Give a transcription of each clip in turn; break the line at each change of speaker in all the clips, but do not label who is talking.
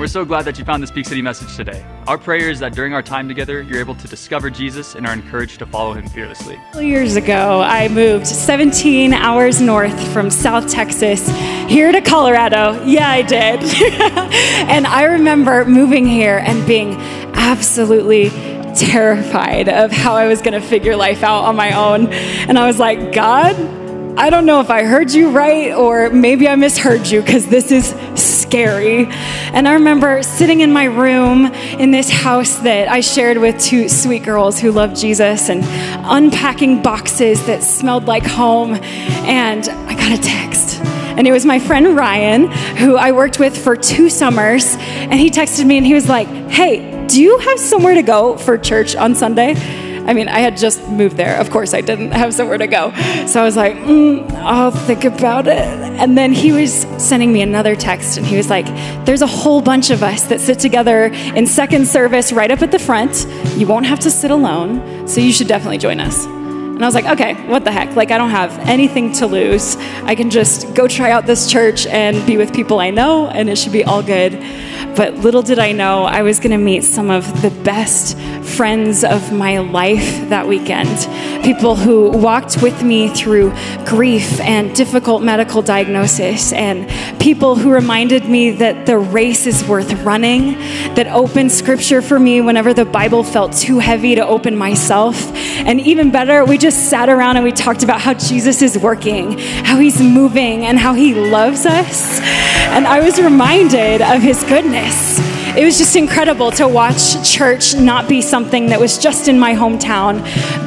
We're so glad that you found this Peak City message today. Our prayer is that during our time together, you're able to discover Jesus and are encouraged to follow him fearlessly.
Years ago, I moved 17 hours north from South Texas here to Colorado. Yeah, I did. and I remember moving here and being absolutely terrified of how I was going to figure life out on my own. And I was like, God, I don't know if I heard you right or maybe I misheard you because this is scary. And I remember sitting in my room in this house that I shared with two sweet girls who love Jesus and unpacking boxes that smelled like home. And I got a text. And it was my friend Ryan, who I worked with for two summers. And he texted me and he was like, Hey, do you have somewhere to go for church on Sunday? I mean, I had just moved there. Of course, I didn't have somewhere to go. So I was like, mm, I'll think about it. And then he was sending me another text, and he was like, There's a whole bunch of us that sit together in second service right up at the front. You won't have to sit alone, so you should definitely join us. And I was like, okay, what the heck? Like, I don't have anything to lose. I can just go try out this church and be with people I know, and it should be all good. But little did I know, I was going to meet some of the best friends of my life that weekend. People who walked with me through grief and difficult medical diagnosis, and people who reminded me that the race is worth running, that opened scripture for me whenever the Bible felt too heavy to open myself. And even better, we just sat around and we talked about how Jesus is working, how he's moving, and how he loves us. And I was reminded of his goodness. It was just incredible to watch church not be something that was just in my hometown,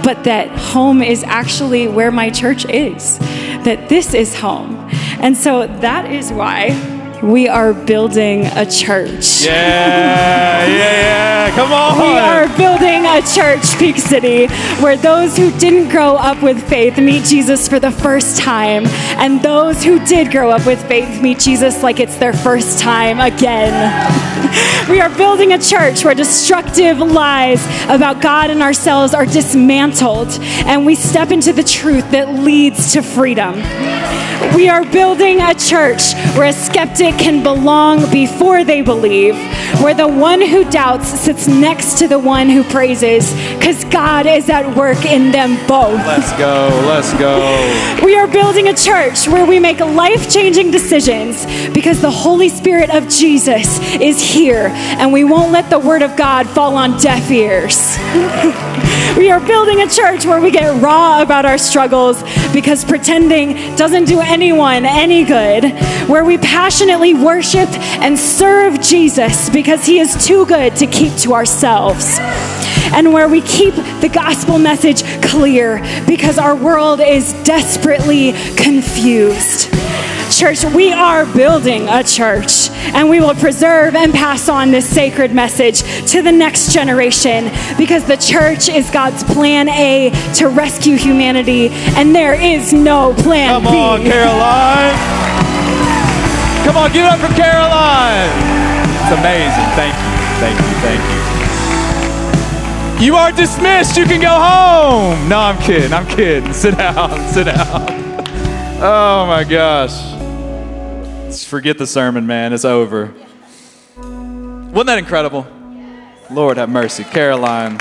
but that home is actually where my church is, that this is home. And so that is why we are building a church.
Yeah, yeah, yeah. Come on.
We are building a church, Peak City, where those who didn't grow up with faith meet Jesus for the first time, and those who did grow up with faith meet Jesus like it's their first time again. we are building a church where destructive lies about God and ourselves are dismantled, and we step into the truth that leads to freedom. We are building a church where a skeptic can belong before they believe, where the one who doubts sits next to the one who praises, because God is at work in them both.
Let's go. Let's go.
We are building a church where we make life changing decisions because the Holy Spirit of Jesus is here and we won't let the Word of God fall on deaf ears. we are building a church where we get raw about our struggles because pretending doesn't do anyone any good, where we passionately worship and serve Jesus because he is too good to keep to ourselves and where we keep the gospel message clear because our world is desperately confused. Church, we are building a church, and we will preserve and pass on this sacred message to the next generation because the church is God's plan A to rescue humanity, and there is no plan
Come
B.
on, Caroline. Come on, give it up for Caroline. It's amazing. Thank you. Thank you. Thank you. You are dismissed. You can go home. No, I'm kidding. I'm kidding. Sit down. Sit down. Oh my gosh. Forget the sermon, man. It's over. Wasn't that incredible? Lord have mercy. Caroline.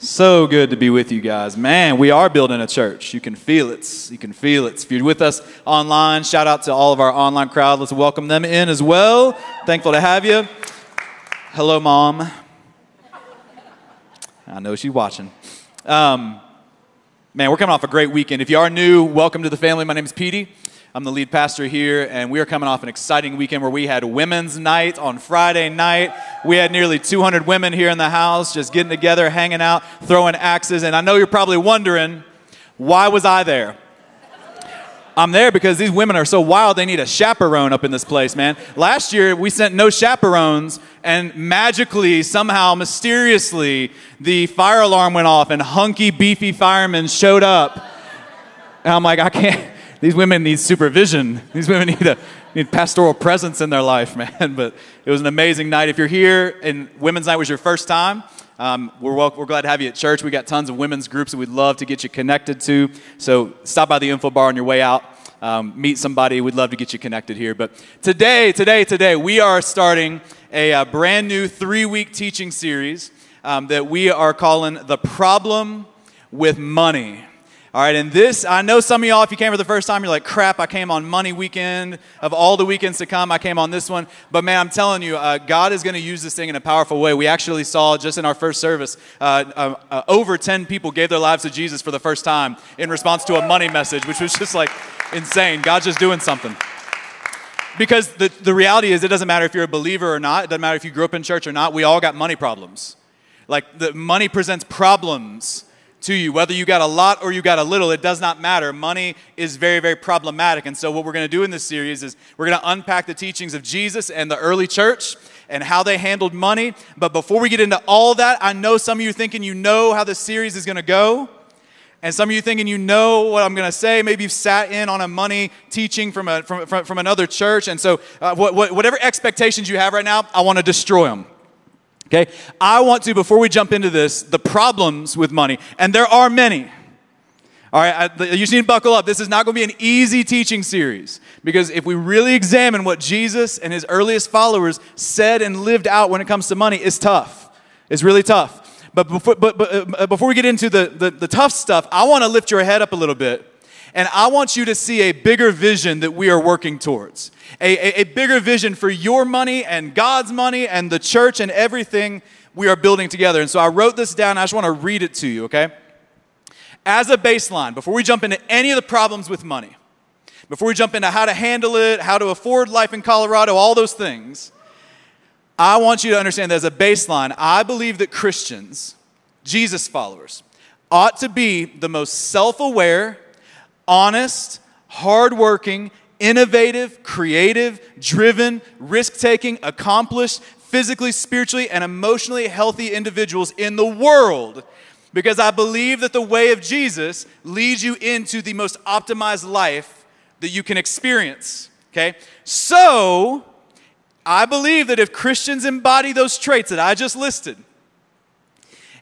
So good to be with you guys. Man, we are building a church. You can feel it. You can feel it. If you're with us online, shout out to all of our online crowd. Let's welcome them in as well. Thankful to have you. Hello, Mom. I know she's watching. Um, man, we're coming off a great weekend. If you are new, welcome to the family. My name is Petie. I'm the lead pastor here, and we are coming off an exciting weekend where we had women's night on Friday night. We had nearly 200 women here in the house just getting together, hanging out, throwing axes. And I know you're probably wondering, why was I there? I'm there because these women are so wild, they need a chaperone up in this place, man. Last year, we sent no chaperones, and magically, somehow, mysteriously, the fire alarm went off, and hunky, beefy firemen showed up. And I'm like, I can't. These women need supervision. These women need a need pastoral presence in their life, man. But it was an amazing night. If you're here and Women's Night was your first time, um, we're, we're glad to have you at church. We got tons of women's groups that we'd love to get you connected to. So stop by the info bar on your way out. um, meet somebody. We'd love to get you connected here. But today, today, today, we are starting a, a brand new three week teaching series um, that we are calling The Problem with Money. All right, and this, I know some of y'all, if you came for the first time, you're like, crap, I came on money weekend. Of all the weekends to come, I came on this one. But man, I'm telling you, uh, God is going to use this thing in a powerful way. We actually saw just in our first service, uh, uh, uh, over 10 people gave their lives to Jesus for the first time in response to a money message, which was just like insane. God's just doing something. Because the, the reality is, it doesn't matter if you're a believer or not, it doesn't matter if you grew up in church or not, we all got money problems. Like, the money presents problems to you. Whether you got a lot or you got a little, it does not matter. Money is very, very problematic. And so, what we're going to do in this series is we're going to unpack the teachings of Jesus and the early church and how they handled money. But before we get into all that, I know some of you thinking you know how the series is going to go. And some of you thinking you know what I'm going to say. Maybe you've sat in on a money teaching from, a, from, from, from another church. And so, uh, what, what, whatever expectations you have right now, I want to destroy them. Okay? I want to, before we jump into this, the problems with money, and there are many. All right, I, you just need to buckle up. This is not going to be an easy teaching series because if we really examine what Jesus and his earliest followers said and lived out when it comes to money, it's tough. It's really tough. But before, but, but, uh, before we get into the, the, the tough stuff, I want to lift your head up a little bit and I want you to see a bigger vision that we are working towards. A, a, a, bigger vision for your money and God's money and the church and everything we are building together. And so I wrote this down. I just want to read it to you, okay? As a baseline, before we jump into any of the problems with money, before we jump into how to handle it, how to afford life in Colorado, all those things, I want you to understand that as a baseline, I believe that Christians, Jesus followers, ought to be the most self aware, honest, hardworking, innovative, creative, driven, risk taking, accomplished, physically, spiritually, and emotionally healthy individuals in the world. Because I believe that the way of Jesus leads you into the most optimized life that you can experience. Okay? So, I believe that if Christians embody those traits that I just listed,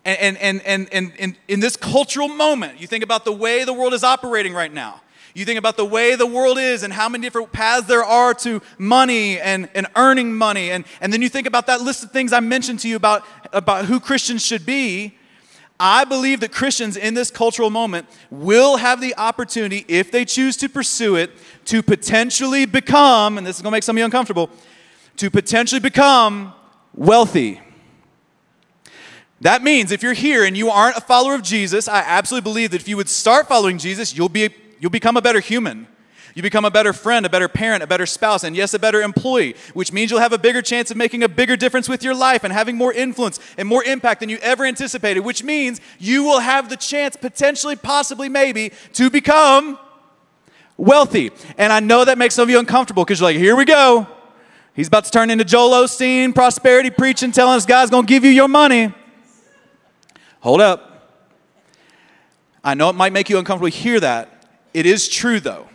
and, and, and, and, and, in this cultural moment, you think about the way the world is operating right now. You think about the way the world is and how many different paths there are to money and, and earning money. And, and then you think about that list of things I mentioned to you about, about who Christians should be. I believe that Christians in this cultural moment will have the opportunity, if they choose to pursue it, to potentially become, and this is going to make some of you uncomfortable, to potentially become wealthy. That means if you're here and you aren't a follower of Jesus, I absolutely believe that if you would start following Jesus, you'll, be, you'll become a better human. You become a better friend, a better parent, a better spouse, and yes, a better employee, which means you'll have a bigger chance of making a bigger difference with your life and having more influence and more impact than you ever anticipated, which means you will have the chance, potentially, possibly, maybe, to become wealthy. And I know that makes some of you uncomfortable because you're like, here we go. He's about to turn into Joel Osteen, prosperity preaching, telling us God's to give you your money. Hold up. I know it might make you uncomfortable to hear that. It is true, though.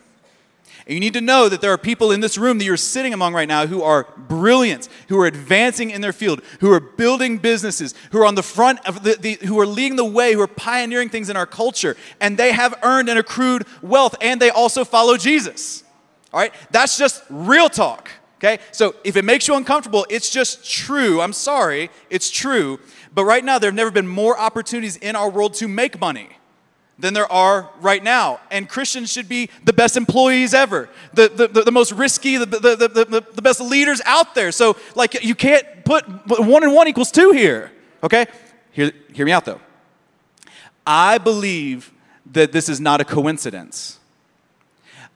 And you need to know that there are people in this room that you're sitting among right now who are brilliant, who are advancing in their field, who are building businesses, who are on the front of the, the, who are leading the way, who are pioneering things in our culture, and they have earned and accrued wealth, and they also follow Jesus. All right? That's just real talk. Okay? So if it makes you uncomfortable, it's just true. I'm sorry, it's true. But right now, there have never been more opportunities in our world to make money than there are right now. And Christians should be the best employees ever, the, the, the, the most risky, the, the, the, the, best leaders out there. So, like, you can't put one and one equals two here, okay? Hear, hear me out though. I believe that this is not a coincidence.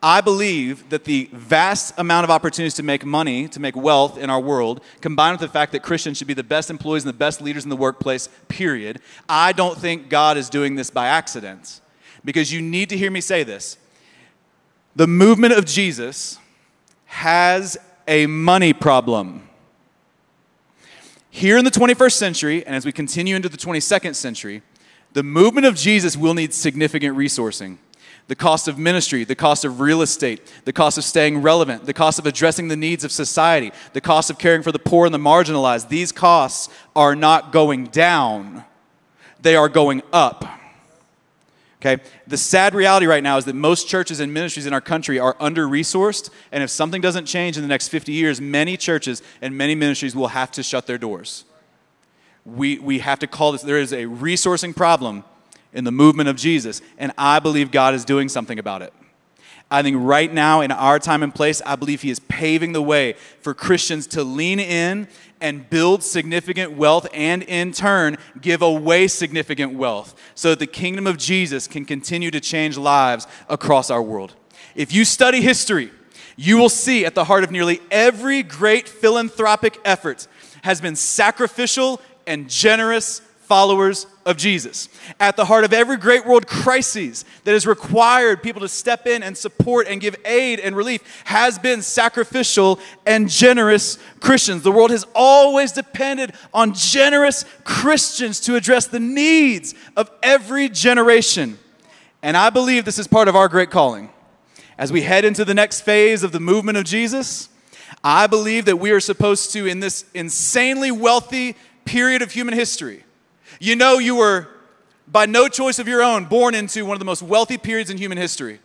I believe that the vast amount of opportunities to make money, to make wealth in our world, combined with the fact that Christians should be the best employees and the best leaders in the workplace, period, I don't think God is doing this by accident. Because you need to hear me say this. The movement of Jesus has a money problem. Here in the 21st century, and as we continue into the 22nd century, the movement of Jesus will need significant resourcing the cost of ministry, the cost of real estate, the cost of staying relevant, the cost of addressing the needs of society, the cost of caring for the poor and the marginalized. These costs are not going down, they are going up. Okay? The sad reality right now is that most churches and ministries in our country are under resourced, and if something doesn't change in the next 50 years, many churches and many ministries will have to shut their doors. We, we have to call this, there is a resourcing problem in the movement of Jesus, and I believe God is doing something about it. I think right now, in our time and place, I believe He is paving the way for Christians to lean in and build significant wealth and, in turn, give away significant wealth so that the kingdom of Jesus can continue to change lives across our world. If you study history, you will see at the heart of nearly every great philanthropic effort has been sacrificial and generous followers of Jesus. At the heart of every great world crisis that has required people to step in and support and give aid and relief has been sacrificial and generous Christians. The world has always depended on generous Christians to address the needs of every generation. And I believe this is part of our great calling. As we head into the next phase of the movement of Jesus, I believe that we are supposed to, in this insanely wealthy period of human history, you know, you were, by no choice of your own, born into one of the most wealthy periods in human history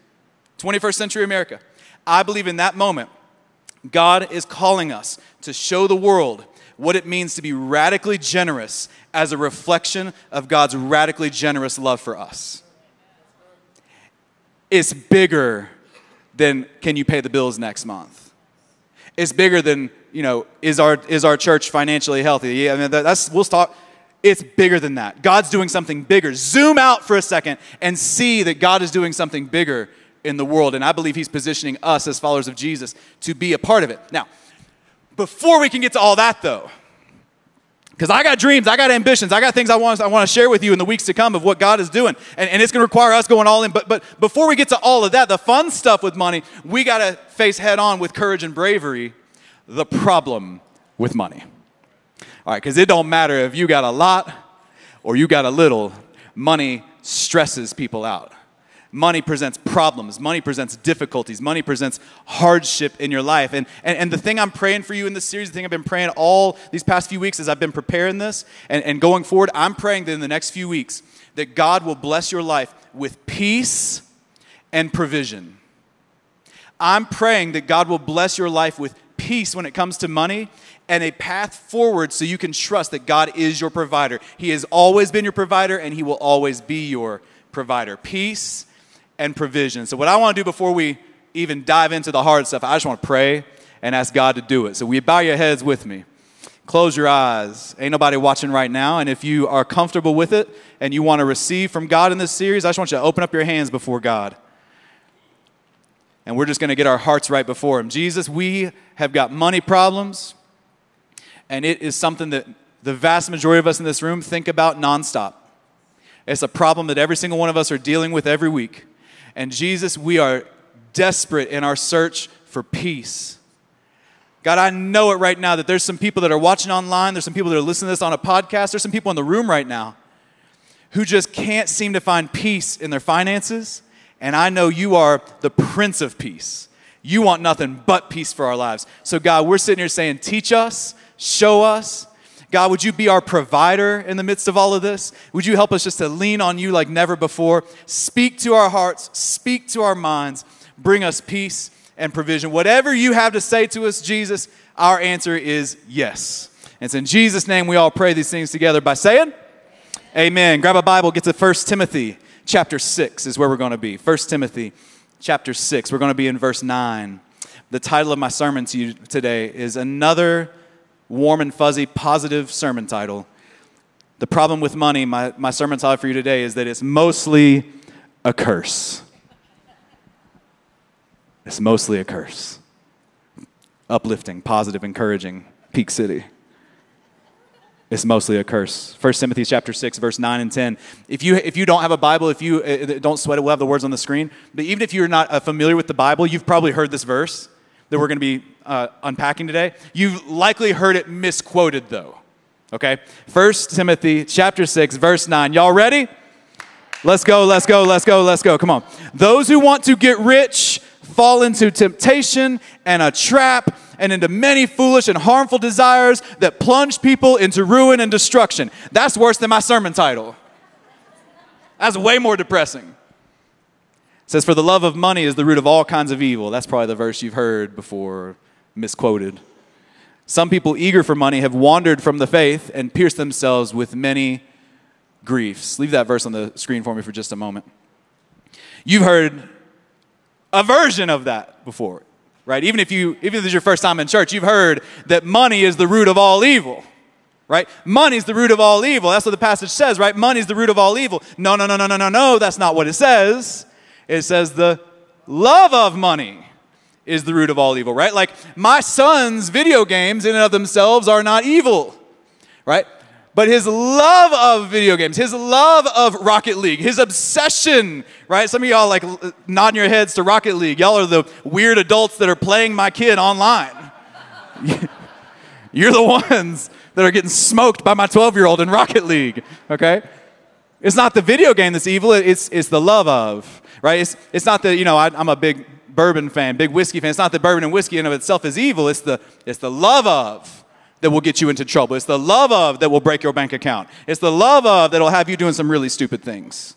21st century America. I believe in that moment, God is calling us to show the world what it means to be radically generous as a reflection of God's radically generous love for us. It's bigger than can you pay the bills next month? It's bigger than, you know, is our, is our church financially healthy? Yeah, I mean, that's, we'll talk, it's bigger than that. God's doing something bigger. Zoom out for a second and see that God is doing something bigger in the world. And I believe He's positioning us as followers of Jesus to be a part of it. Now, before we can get to all that, though, because I got dreams, I got ambitions, I got things I want, I want to share with you in the weeks to come of what God is doing. And, and it's going to require us going all in. But, but before we get to all of that, the fun stuff with money, we got to face head on with courage and bravery the problem with money. All right, because it don't matter if you got a lot or you got a little, money stresses people out. Money presents problems. Money presents difficulties. Money presents hardship in your life. And, and, and the thing I'm praying for you in this series, the thing I've been praying all these past few weeks as I've been preparing this and, and going forward, I'm praying that in the next few weeks that God will bless your life with peace and provision. I'm praying that God will bless your life with peace when it comes to money and a path forward so you can trust that God is your provider. He has always been your provider and He will always be your provider. Peace and provision. So, what I want to do before we even dive into the hard stuff, I just want to pray and ask God to do it. So, we bow your heads with me. Close your eyes. Ain't nobody watching right now. And if you are comfortable with it and you want to receive from God in this series, I just want you to open up your hands before God. And we're just going to get our hearts right before Him. Jesus, we have got money problems and it is something that the vast majority of us in this room think about nonstop. It's a problem that every single one of us are dealing with every week. And Jesus, we are desperate in our search for peace. God, I know it right now that there's some people that are watching online, there's some people that are listening to this on a podcast, there's some people in the room right now who just can't seem to find peace in their finances. And I know you are the Prince of Peace. You want nothing but peace for our lives. So, God, we're sitting here saying, teach us show us. God, would you be our provider in the midst of all of this? Would you help us just to lean on you like never before? Speak to our hearts, speak to our minds, bring us peace and provision. Whatever you have to say to us, Jesus, our answer is yes. And it's in Jesus' name we all pray these things together by saying, Amen. Grab a Bible, get to 1 Timothy chapter 6 is where we're going to be. 1 Timothy chapter 6. We're going to be in verse 9. The title of my sermon to you today is Another warm and fuzzy, positive sermon title. The problem with money, my, my sermon title for you today is that it's mostly a curse. It's mostly a curse. Uplifting, positive, encouraging, Peak City. It's mostly a curse. 1 Timothy chapter 6, verse 9 and 10. If you, if you don't have a Bible, if you uh, don't sweat it, we'll have the words on the screen. But even if you're not uh, familiar with the Bible, you've probably heard this verse that we're going to be uh, unpacking today. You've likely heard it misquoted, though. Okay? 1 Timothy chapter 6, verse 9. Y'all ready? Let's go, let's go, let's go, let's go. Come on. Those who want to get rich fall into temptation and a trap and into many foolish and harmful desires that plunge people into ruin and destruction. That's worse than my sermon title. That's way more depressing. It says, For the love of money is the root of all kinds of evil. That's probably the verse you've heard before, misquoted. Some people eager for money have wandered from the faith and pierced themselves with many griefs. Leave that verse on the screen for me for just a moment. You've heard a version of that before, right? Even if you even if this is your first time in church, you've heard that money is the root of all evil. Right? Money's the root of all evil. That's what the passage says, right? Money's the root of all evil. No, no, no, no, no, no, no. That's not what it says. It says the love of money is the root of all evil, right? Like my son's video games in and of themselves are not evil, right? But his love of video games, his love of Rocket League, his obsession, right? Some of y'all like nodding your heads to Rocket League. Y'all are the weird adults that are playing my kid online. You're the ones that are getting smoked by my 12 year old in Rocket League, okay? It's not the video game that's evil, it's, it's the love of, right? It's, it's not the, you know, I, I'm a big bourbon fan, big whiskey fan. It's not that bourbon and whiskey in of itself is evil, it's the, it's the love of that will get you into trouble. It's the love of that will break your bank account. It's the love of that will have you doing some really stupid things.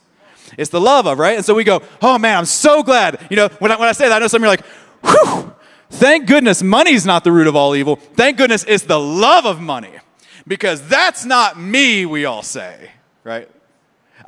It's the love of, right? And so we go, oh man, I'm so glad. You know, when I, when I say that, I know some of you are like, whew, thank goodness money's not the root of all evil. Thank goodness it's the love of money. Because that's not me, we all say, right?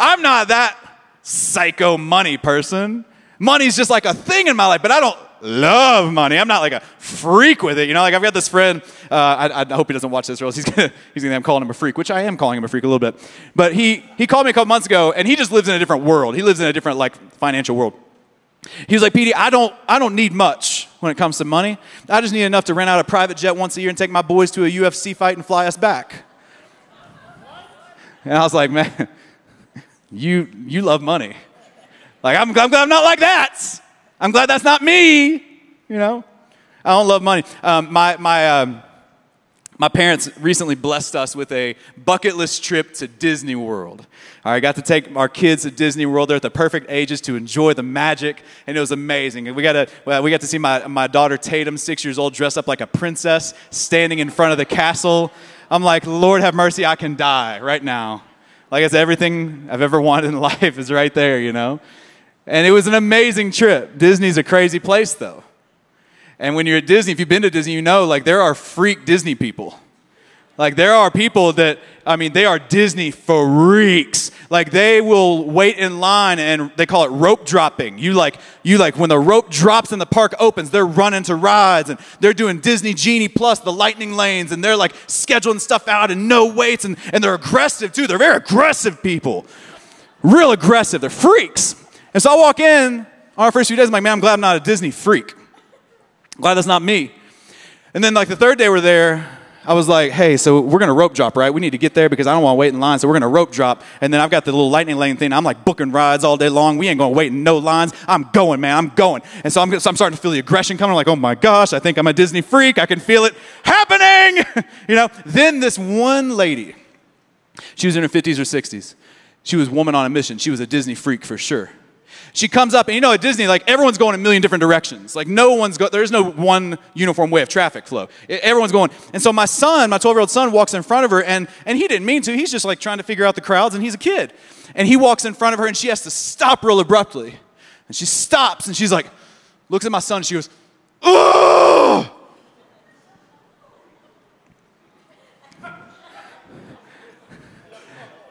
I'm not that psycho money person. Money's just like a thing in my life, but I don't love money. I'm not like a freak with it. You know, like I've got this friend. Uh, I, I, hope he doesn't watch this, or else he's gonna he's gonna. I'm calling him a freak, which I am calling him a freak a little bit. But he he called me a couple months ago, and he just lives in a different world. He lives in a different like financial world. He was like, Petie, I don't I don't need much when it comes to money. I just need enough to rent out a private jet once a year and take my boys to a UFC fight and fly us back. And I was like, man, you you love money. Like I'm, I'm, I'm not like that. I'm glad that's not me. You know, I don't love money. Um, my my um, my parents recently blessed us with a bucket list trip to Disney World. I got to take our kids to Disney World. They're at the perfect ages to enjoy the magic, and it was amazing. And we got to we got to see my my daughter Tatum, six years old, dressed up like a princess, standing in front of the castle. I'm like, Lord have mercy, I can die right now. Like I said, everything I've ever wanted in life is right there, you know. And it was an amazing trip. Disney's a crazy place, though. And when you're at Disney, if you've been to Disney, you know, like, there are freak Disney people. Like, there are people that, I mean, they are Disney freaks. Like, they will wait in line and they call it rope dropping. You like, you like, when the rope drops and the park opens, they're running to rides and they're doing Disney Genie Plus, the lightning lanes, and they're like scheduling stuff out and no waits and, and they're aggressive too. They're very aggressive people. Real aggressive. They're freaks. And so I walk in on our first few days, I'm like, man, I'm glad I'm not a Disney freak. Glad that's not me. And then, like, the third day we're there, I was like, hey, so we're gonna rope drop, right? We need to get there because I don't wanna wait in line, so we're gonna rope drop. And then I've got the little lightning lane thing. I'm like booking rides all day long. We ain't gonna wait in no lines. I'm going, man, I'm going. And so I'm, so I'm starting to feel the aggression coming. I'm like, oh my gosh, I think I'm a Disney freak. I can feel it happening. you know, then this one lady, she was in her 50s or 60s. She was woman on a mission. She was a Disney freak for sure. She comes up, and you know, at Disney, like everyone's going a million different directions. Like no one's go, there's no one uniform way of traffic flow. Everyone's going. And so my son, my 12 year old son, walks in front of her, and, and he didn't mean to. He's just like trying to figure out the crowds, and he's a kid. And he walks in front of her, and she has to stop real abruptly. And she stops, and she's like, looks at my son, and she goes, oh!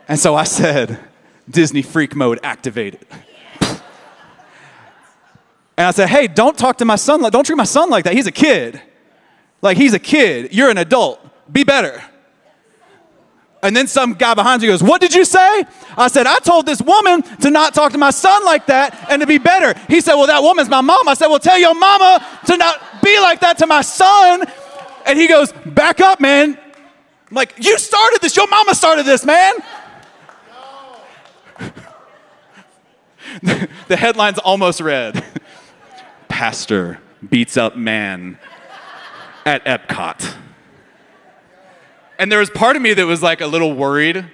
And so I said, Disney freak mode activated. And I said, hey, don't talk to my son, like, don't treat my son like that. He's a kid. Like, he's a kid. You're an adult. Be better. And then some guy behind you goes, What did you say? I said, I told this woman to not talk to my son like that and to be better. He said, Well, that woman's my mom. I said, Well, tell your mama to not be like that to my son. And he goes, Back up, man. I'm like, You started this. Your mama started this, man. the headline's almost read pastor beats up man at Epcot. And there was part of me that was like a little worried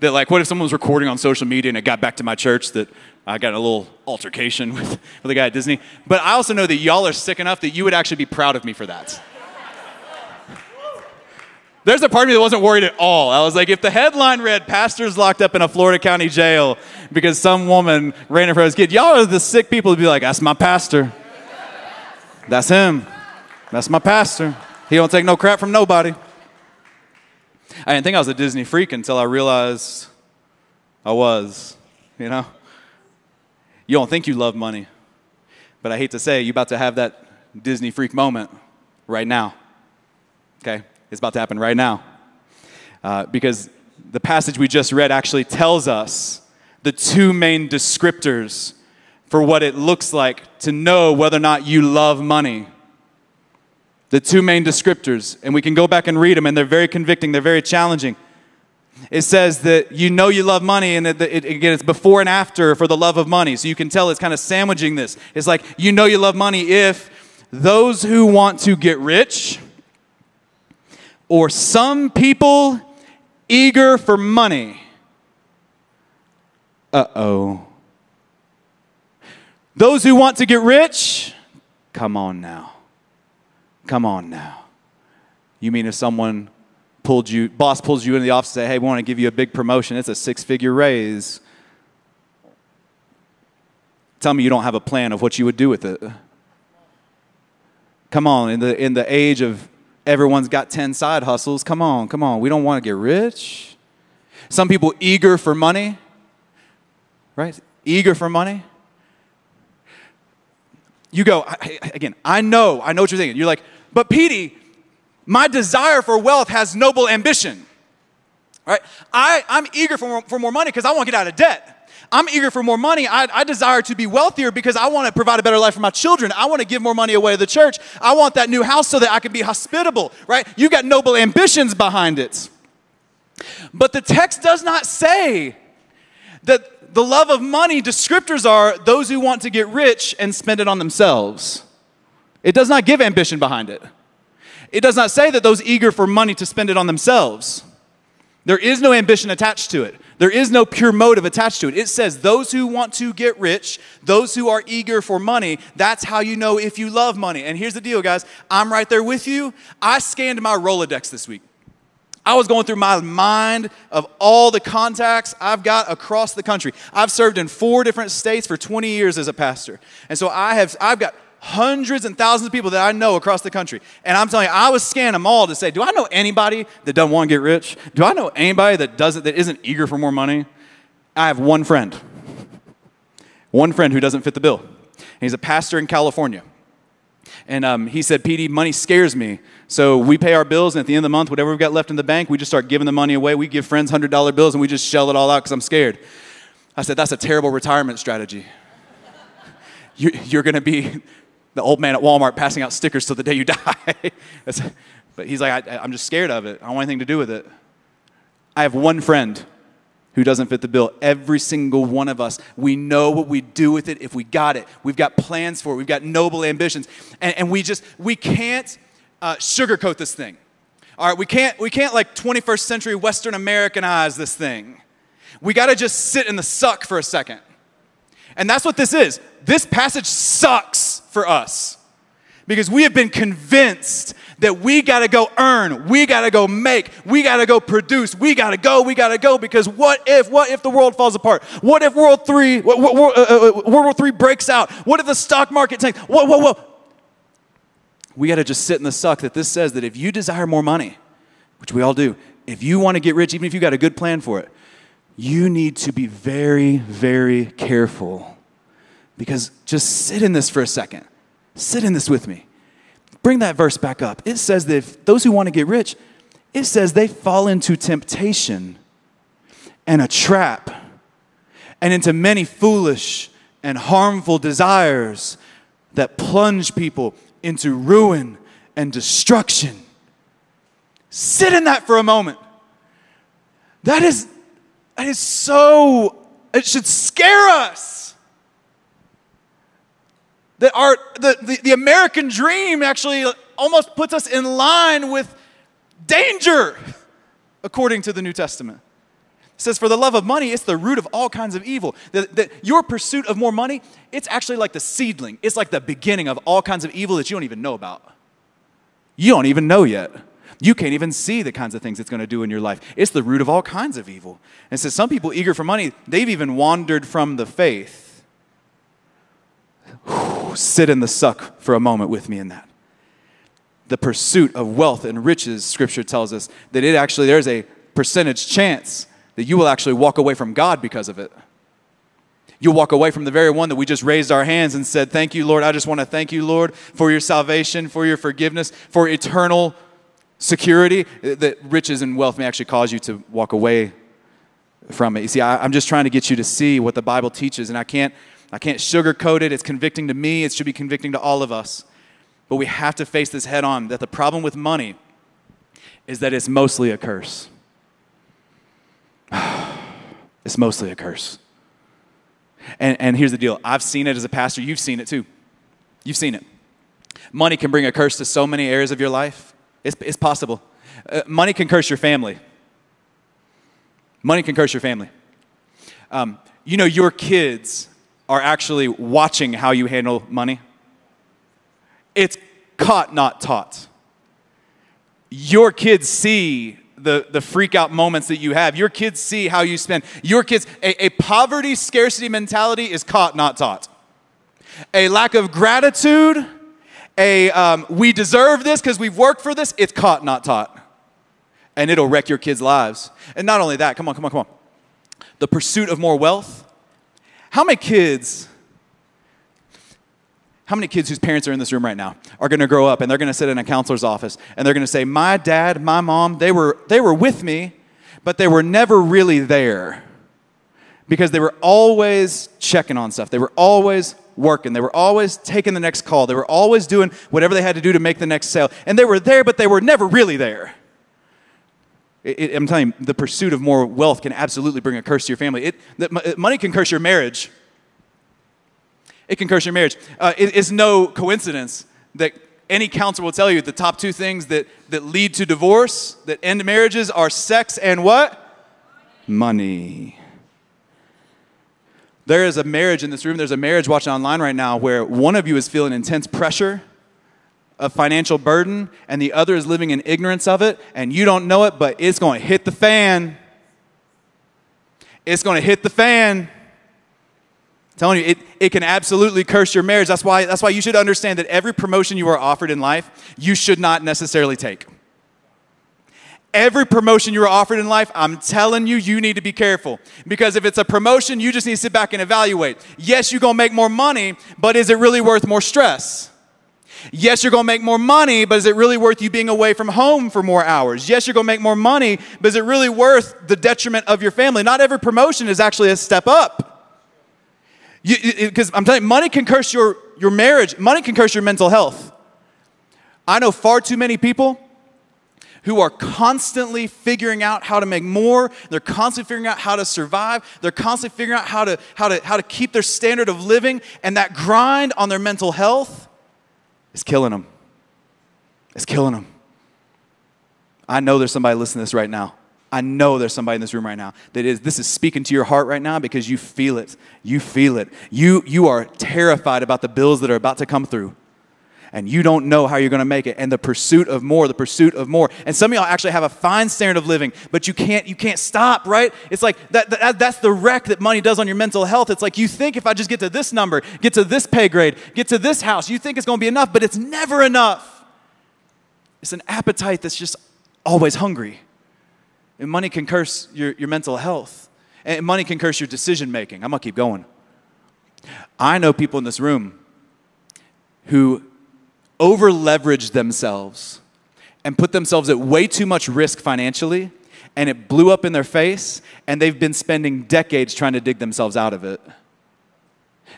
that like what if someone was recording on social media and it got back to my church that I got a little altercation with, with the guy at Disney. But I also know that y'all are sick enough that you would actually be proud of me for that. There's a part of me that wasn't worried at all. I was like, if the headline read, Pastors locked up in a Florida county jail because some woman ran in front of his kid, y'all are the sick people to be like, that's my pastor. That's him. That's my pastor. He don't take no crap from nobody. I didn't think I was a Disney freak until I realized I was, you know? You don't think you love money, but I hate to say, you're about to have that Disney freak moment right now. Okay? It's about to happen right now. Uh, because the passage we just read actually tells us the two main descriptors for what it looks like to know whether or not you love money. The two main descriptors, and we can go back and read them, and they're very convicting, they're very challenging. It says that you know you love money, and that it, again, it's before and after for the love of money. So you can tell it's kind of sandwiching this. It's like you know you love money if those who want to get rich, or some people eager for money. Uh oh. Those who want to get rich, come on now. Come on now. You mean if someone pulled you, boss pulls you into the office and say, hey, we want to give you a big promotion, it's a six figure raise. Tell me you don't have a plan of what you would do with it. Come on, in the, in the age of everyone's got 10 side hustles. Come on, come on. We don't want to get rich. Some people eager for money, right? Eager for money. You go, I, again, I know, I know what you're thinking. You're like, but Petie, my desire for wealth has noble ambition, right? I, I'm eager for more, for more money because I want to get out of debt. I'm eager for more money. I, I, desire to be wealthier because I want to provide a better life for my children. I want to give more money away to the church. I want that new house so that I can be hospitable, right? You got noble ambitions behind it. But the text does not say that the love of money descriptors are those who want to get rich and spend it on themselves. It does not give ambition behind it. It does not say that those eager for money to spend it on themselves. There is no ambition attached to it. There is no pure motive attached to it. It says those who want to get rich, those who are eager for money, that's how you know if you love money. And here's the deal, guys I'm right there with you. I scanned my Rolodex this week. I was going through my mind of all the contacts I've got across the country. I've served in four different states for 20 years as a pastor. And so I have I've got hundreds and thousands of people that I know across the country. And I'm telling you, I was scanning them all to say, do I know anybody that doesn't want to get rich? Do I know anybody that doesn't that isn't eager for more money? I have one friend. One friend who doesn't fit the bill. he's a pastor in California. And um, he said, Petie, money scares me. So we pay our bills, and at the end of the month, whatever we've got left in the bank, we just start giving the money away. We give friends $100 bills, and we just shell it all out because I'm scared. I said, that's a terrible retirement strategy. You're, you're going to be the old man at Walmart passing out stickers till the day you die. but he's like, I, I'm just scared of it. I don't want anything to do with it. I have one friend who doesn't fit the bill. Every single one of us, we know what we do with it if we got it. We've got plans for it. We've got noble ambitions. And, and we just, we can't uh, sugarcoat this thing. All right, we can't, we can't like 21st century Western Americanize this thing. We got to just sit in the suck for a second. And that's what this is. This passage sucks for us because we have been convinced that we got to go earn, we got to go make, we got to go produce, we got to go, we got to go because what if what if the world falls apart? What if World 3 what, what, uh, uh, World War 3 breaks out? What if the stock market tanks? Whoa, whoa, whoa. We got to just sit in the suck that this says that if you desire more money, which we all do, if you want to get rich even if you got a good plan for it, you need to be very very careful because just sit in this for a second. Sit in this with me. Bring that verse back up. It says that those who want to get rich, it says they fall into temptation and a trap and into many foolish and harmful desires that plunge people into ruin and destruction. Sit in that for a moment. That is, that is so, it should scare us that our, the, the, the American dream actually almost puts us in line with danger, according to the New Testament. It says, For the love of money, it's the root of all kinds of evil. That, that your pursuit of more money, it's actually like the seedling. It's like the beginning of all kinds of evil that you don't even know about. You don't even know yet. You can't even see the kinds of things it's going to do in your life. It's the root of all kinds of evil. And says some people eager for money, they've even wandered from the faith. Sit in the suck for a moment with me in that. The pursuit of wealth and riches, scripture tells us that it actually, there's a percentage chance that you will actually walk away from God because of it. You'll walk away from the very one that we just raised our hands and said, Thank you, Lord. I just want to thank you, Lord, for your salvation, for your forgiveness, for eternal security. Eh, that riches and wealth may actually cause you to walk away from it. You see, I, am just trying to get you to see what the Bible teaches, and I can't, I can't sugarcoat it. It's convicting to me, it should be convicting to all of us. But we have to face this head on that the problem with money is that it's mostly a curse. it's mostly a curse. And, and here's the deal I've seen it as a pastor, you've seen it too. You've seen it. Money can bring a curse to so many areas of your life. It's, it's possible. Uh, money can curse your family. Money can curse your family. Um, you know, your kids are actually watching how you handle money. It's caught, not taught. Your kids see the, the freak out moments that you have. Your kids see how you spend. Your kids, a, a poverty scarcity mentality is caught, not taught. A lack of gratitude, a um, we deserve this because we've worked for this, it's caught, not taught. And it'll wreck your kids' lives. And not only that, come on, come on, come on. The pursuit of more wealth. How many kids how many kids whose parents are in this room right now are going to grow up and they're going to sit in a counselor's office and they're going to say, My dad, my mom, they were, they were with me, but they were never really there because they were always checking on stuff. They were always working. They were always taking the next call. They were always doing whatever they had to do to make the next sale. And they were there, but they were never really there. It, it, I'm telling you, the pursuit of more wealth can absolutely bring a curse to your family. It, the, money can curse your marriage. It can curse your marriage. Uh, it is no coincidence that any counselor will tell you the top two things that, that lead to divorce, that end marriages, are sex and what? Money. There is a marriage in this room, there's a marriage watching online right now where one of you is feeling intense pressure of financial burden and the other is living in ignorance of it and you don't know it, but it's going to hit the fan. It's going to hit the fan telling you, it, it can absolutely curse your marriage. That's why, that's why you should understand that every promotion you are offered in life, you should not necessarily take. Every promotion you're offered in life, I'm telling you, you need to be careful. Because if it's a promotion, you just need to sit back and evaluate. Yes, you're gonna make more money, but is it really worth more stress? Yes, you're gonna make more money, but is it really worth you being away from home for more hours? Yes, you're gonna make more money, but is it really worth the detriment of your family? Not every promotion is actually a step up. Because I'm telling you, money can curse your, your marriage, money can curse your mental health. I know far too many people who are constantly figuring out how to make more. They're constantly figuring out how to survive. They're constantly figuring out how to, how to, how to keep their standard of living. And that grind on their mental health is killing them. It's killing them. I know there's somebody listening to this right now. I know there's somebody in this room right now that is this is speaking to your heart right now because you feel it. You feel it. You you are terrified about the bills that are about to come through. And you don't know how you're going to make it. And the pursuit of more, the pursuit of more. And some of y'all actually have a fine standard of living, but you can't you can't stop, right? It's like that, that that's the wreck that money does on your mental health. It's like you think if I just get to this number, get to this pay grade, get to this house, you think it's going to be enough, but it's never enough. It's an appetite that's just always hungry. And money can curse your, your mental health. And money can curse your decision making. I'm going to keep going. I know people in this room who over leverage themselves and put themselves at way too much risk financially, and it blew up in their face, and they've been spending decades trying to dig themselves out of it.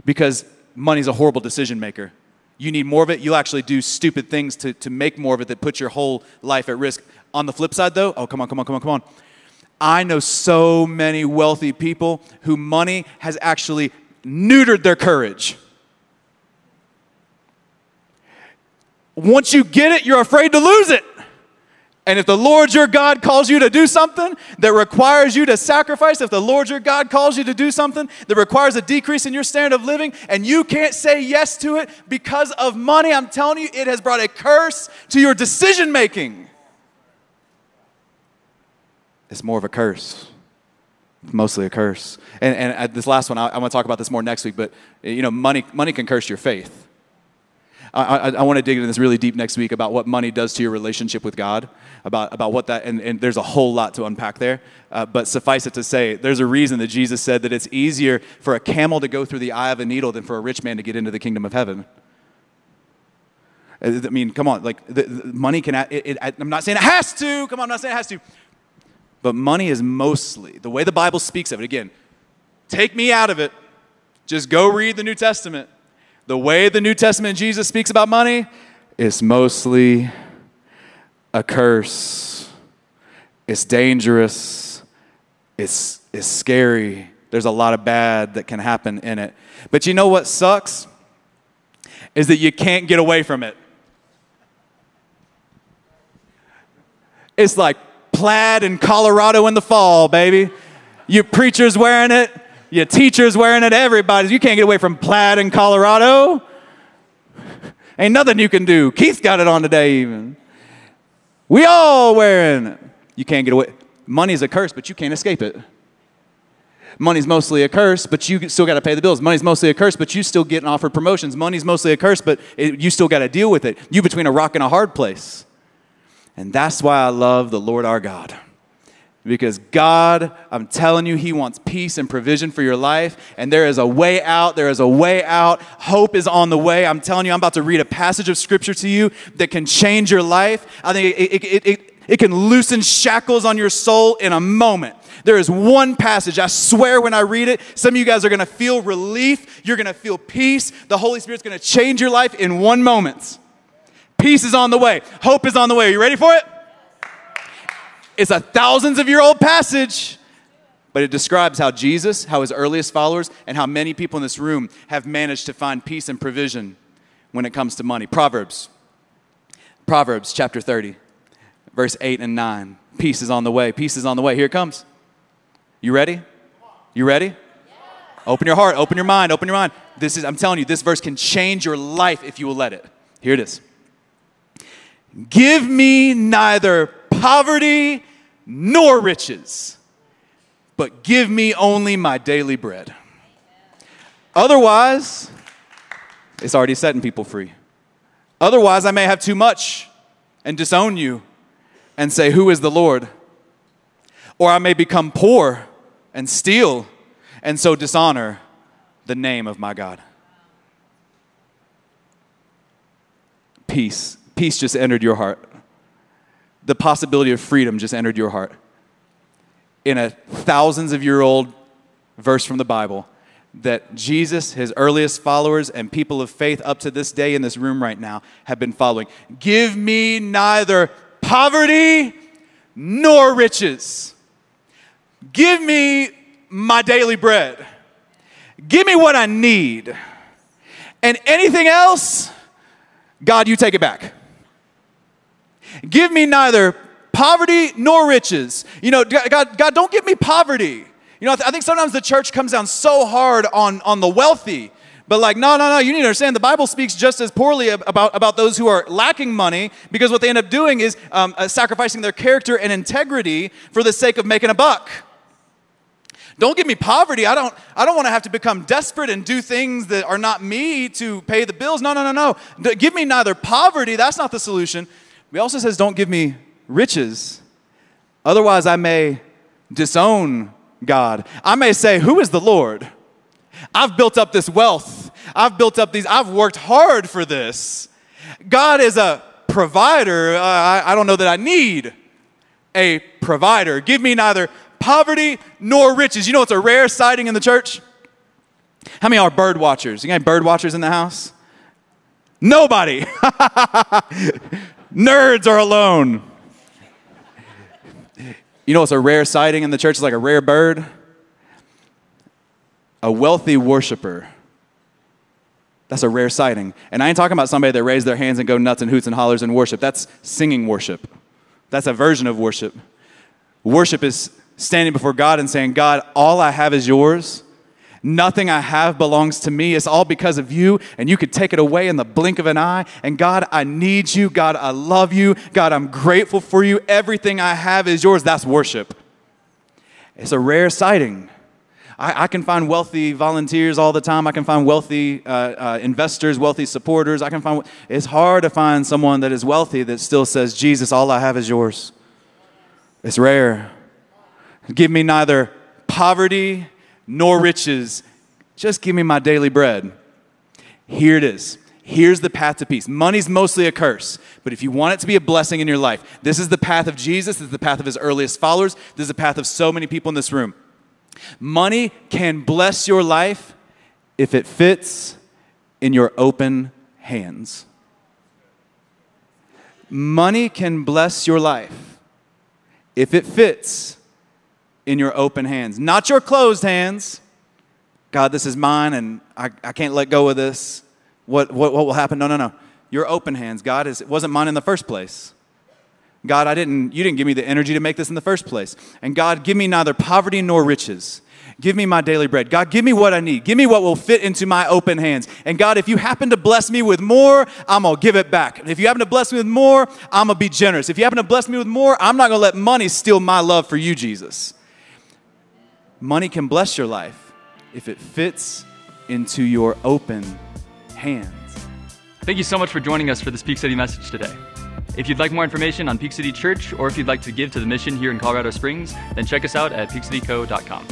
Because money's a horrible decision maker. You need more of it, you'll actually do stupid things to, to make more of it that put your whole life at risk. On the flip side, though, oh, come on, come on, come on, come on. I know so many wealthy people who money has actually neutered their courage. Once you get it, you're afraid to lose it. And if the Lord your God calls you to do something that requires you to sacrifice, if the Lord your God calls you to do something that requires a decrease in your standard of living, and you can't say yes to it because of money, I'm telling you, it has brought a curse to your decision making. it's more of a curse. Mostly a curse. And, and uh, this last one, I, I want to talk about this more next week, but you know, money, money can curse your faith. I, I, I want to dig into this really deep next week about what money does to your relationship with God, about, about what that, and, and there's a whole lot to unpack there. Uh, but suffice it to say, there's a reason that Jesus said that it's easier for a camel to go through the eye of a needle than for a rich man to get into the kingdom of heaven. Uh, I mean, come on, like the, the money can. It, it, I'm not saying it has to. Come on, I'm not saying it has to. But money is mostly the way the Bible speaks of it. Again, take me out of it. Just go read the New Testament. The way the New Testament Jesus speaks about money is mostly a curse. It's dangerous. It's, it's scary. There's a lot of bad that can happen in it. But you know what sucks? Is that you can't get away from it. It's like plaid in Colorado in the fall, baby. You preachers wearing it, your teachers wearing it, Everybody's. You can't get away from plaid in Colorado. Ain't nothing you can do. Keith's got it on today, even. We all wearing it. You can't get away. Money's a curse, but you can't escape it. Money's mostly a curse, but you still got to pay the bills. Money's mostly a curse, but you still getting offered promotions. Money's mostly a curse, but it, you still got to deal with it. You between a rock and a hard place. And that's why I love the Lord our God. Because God, I'm telling you, He wants peace and provision for your life. And there is a way out. There is a way out. Hope is on the way. I'm telling you, I'm about to read a passage of scripture to you that can change your life. I think it, it, it, it, can loosen shackles on your soul in a moment. There is one passage, I swear, when I read it, some of you guys are gonna feel relief. You're gonna feel peace. The Holy Spirit's gonna change your life in one moment. Peace is on the way, hope is on the way. Are you ready for it? It's a thousands of year old passage, but it describes how Jesus, how his earliest followers, and how many people in this room have managed to find peace and provision when it comes to money. Proverbs. Proverbs chapter 30, verse 8 and 9. Peace is on the way. Peace is on the way. Here it comes. You ready? You ready? Open your heart, open your mind, open your mind. This is I'm telling you this verse can change your life if you will let it. Here it is. Give me neither poverty nor riches, but give me only my daily bread. Otherwise, it's already setting people free. Otherwise, I may have too much and disown you and say, Who is the Lord? Or I may become poor and steal and so dishonor the name of my God. Peace. Peace just entered your heart the possibility of freedom just entered your heart. In a thousands of year old verse from the Bible, that Jesus, his earliest followers, and people of faith up to this day in this room right now have been following. Give me neither poverty nor riches. Give me my daily bread. Give me what I need. And anything else, God, you take it back. Give me neither poverty nor riches. You know, God, God don't give me poverty. You know, I think sometimes the church comes down so hard on, on the wealthy. But like, no, no, no, you need to understand the Bible speaks just as poorly about, about those who are lacking money because what they end up doing is um, uh, sacrificing their character and integrity for the sake of making a buck. Don't give me poverty. I don't, I don't want to have to become desperate and do things that are not me to pay the bills. No, no, no, no. Give me neither poverty, that's not the solution. He also says, Don't give me riches, otherwise I may disown God. I may say, Who is the Lord? I've built up this wealth. I've built up these, I've worked hard for this. God is a provider. Uh, I, I don't know that I need a provider. Give me neither poverty nor riches. You know it's a rare sighting in the church? How many are bird watchers? You got any bird watchers in the house? Nobody. Nerds are alone. You know, it's a rare sighting in the church, it's like a rare bird. A wealthy worshiper. That's a rare sighting. And I ain't talking about somebody that raise their hands and go nuts and hoots and hollers and worship. That's singing worship. That's a version of worship. Worship is standing before God and saying, God, all I have is yours. Nothing I have belongs to me. It's all because of you, and you could take it away in the blink of an eye. And God, I need you. God, I love you. God, I'm grateful for you. Everything I have is yours. That's worship. It's a rare sighting. I, I can find wealthy volunteers all the time. I can find wealthy uh, uh, investors, wealthy supporters. I can find. It's hard to find someone that is wealthy that still says, "Jesus, all I have is yours." It's rare. Give me neither poverty nor riches. Just give me my daily bread. Here it is. Here's the path to peace. Money's mostly a curse, but if you want it to be a blessing in your life, this is the path of Jesus. This is the path of his earliest followers. This is the path of so many people in this room. Money can bless your life if it fits in your open hands. Money can bless your life if it fits in your open hands, not your closed hands. God, this is mine and I, I can't let go of this. What, what, what will happen? No, no, no. Your open hands. God, is, it wasn't mine in the first place. God, I didn't, you didn't give me the energy to make this in the first place. And God, give me neither poverty nor riches. Give me my daily bread. God, give me what I need. Give me what will fit into my open hands. And God, if you happen to bless me with more, I'm going to give it back. If you happen to bless me with more, I'm going to be generous. If you happen to bless me with more, I'm not going to let money steal my love for you, Jesus. Money can bless your life if it fits into your open hands.
Thank you so much for joining us for this Peak City message today. If you'd like more information on Peak City Church or if you'd like to give to the mission here in Colorado Springs, then check us out at peakcityco.com.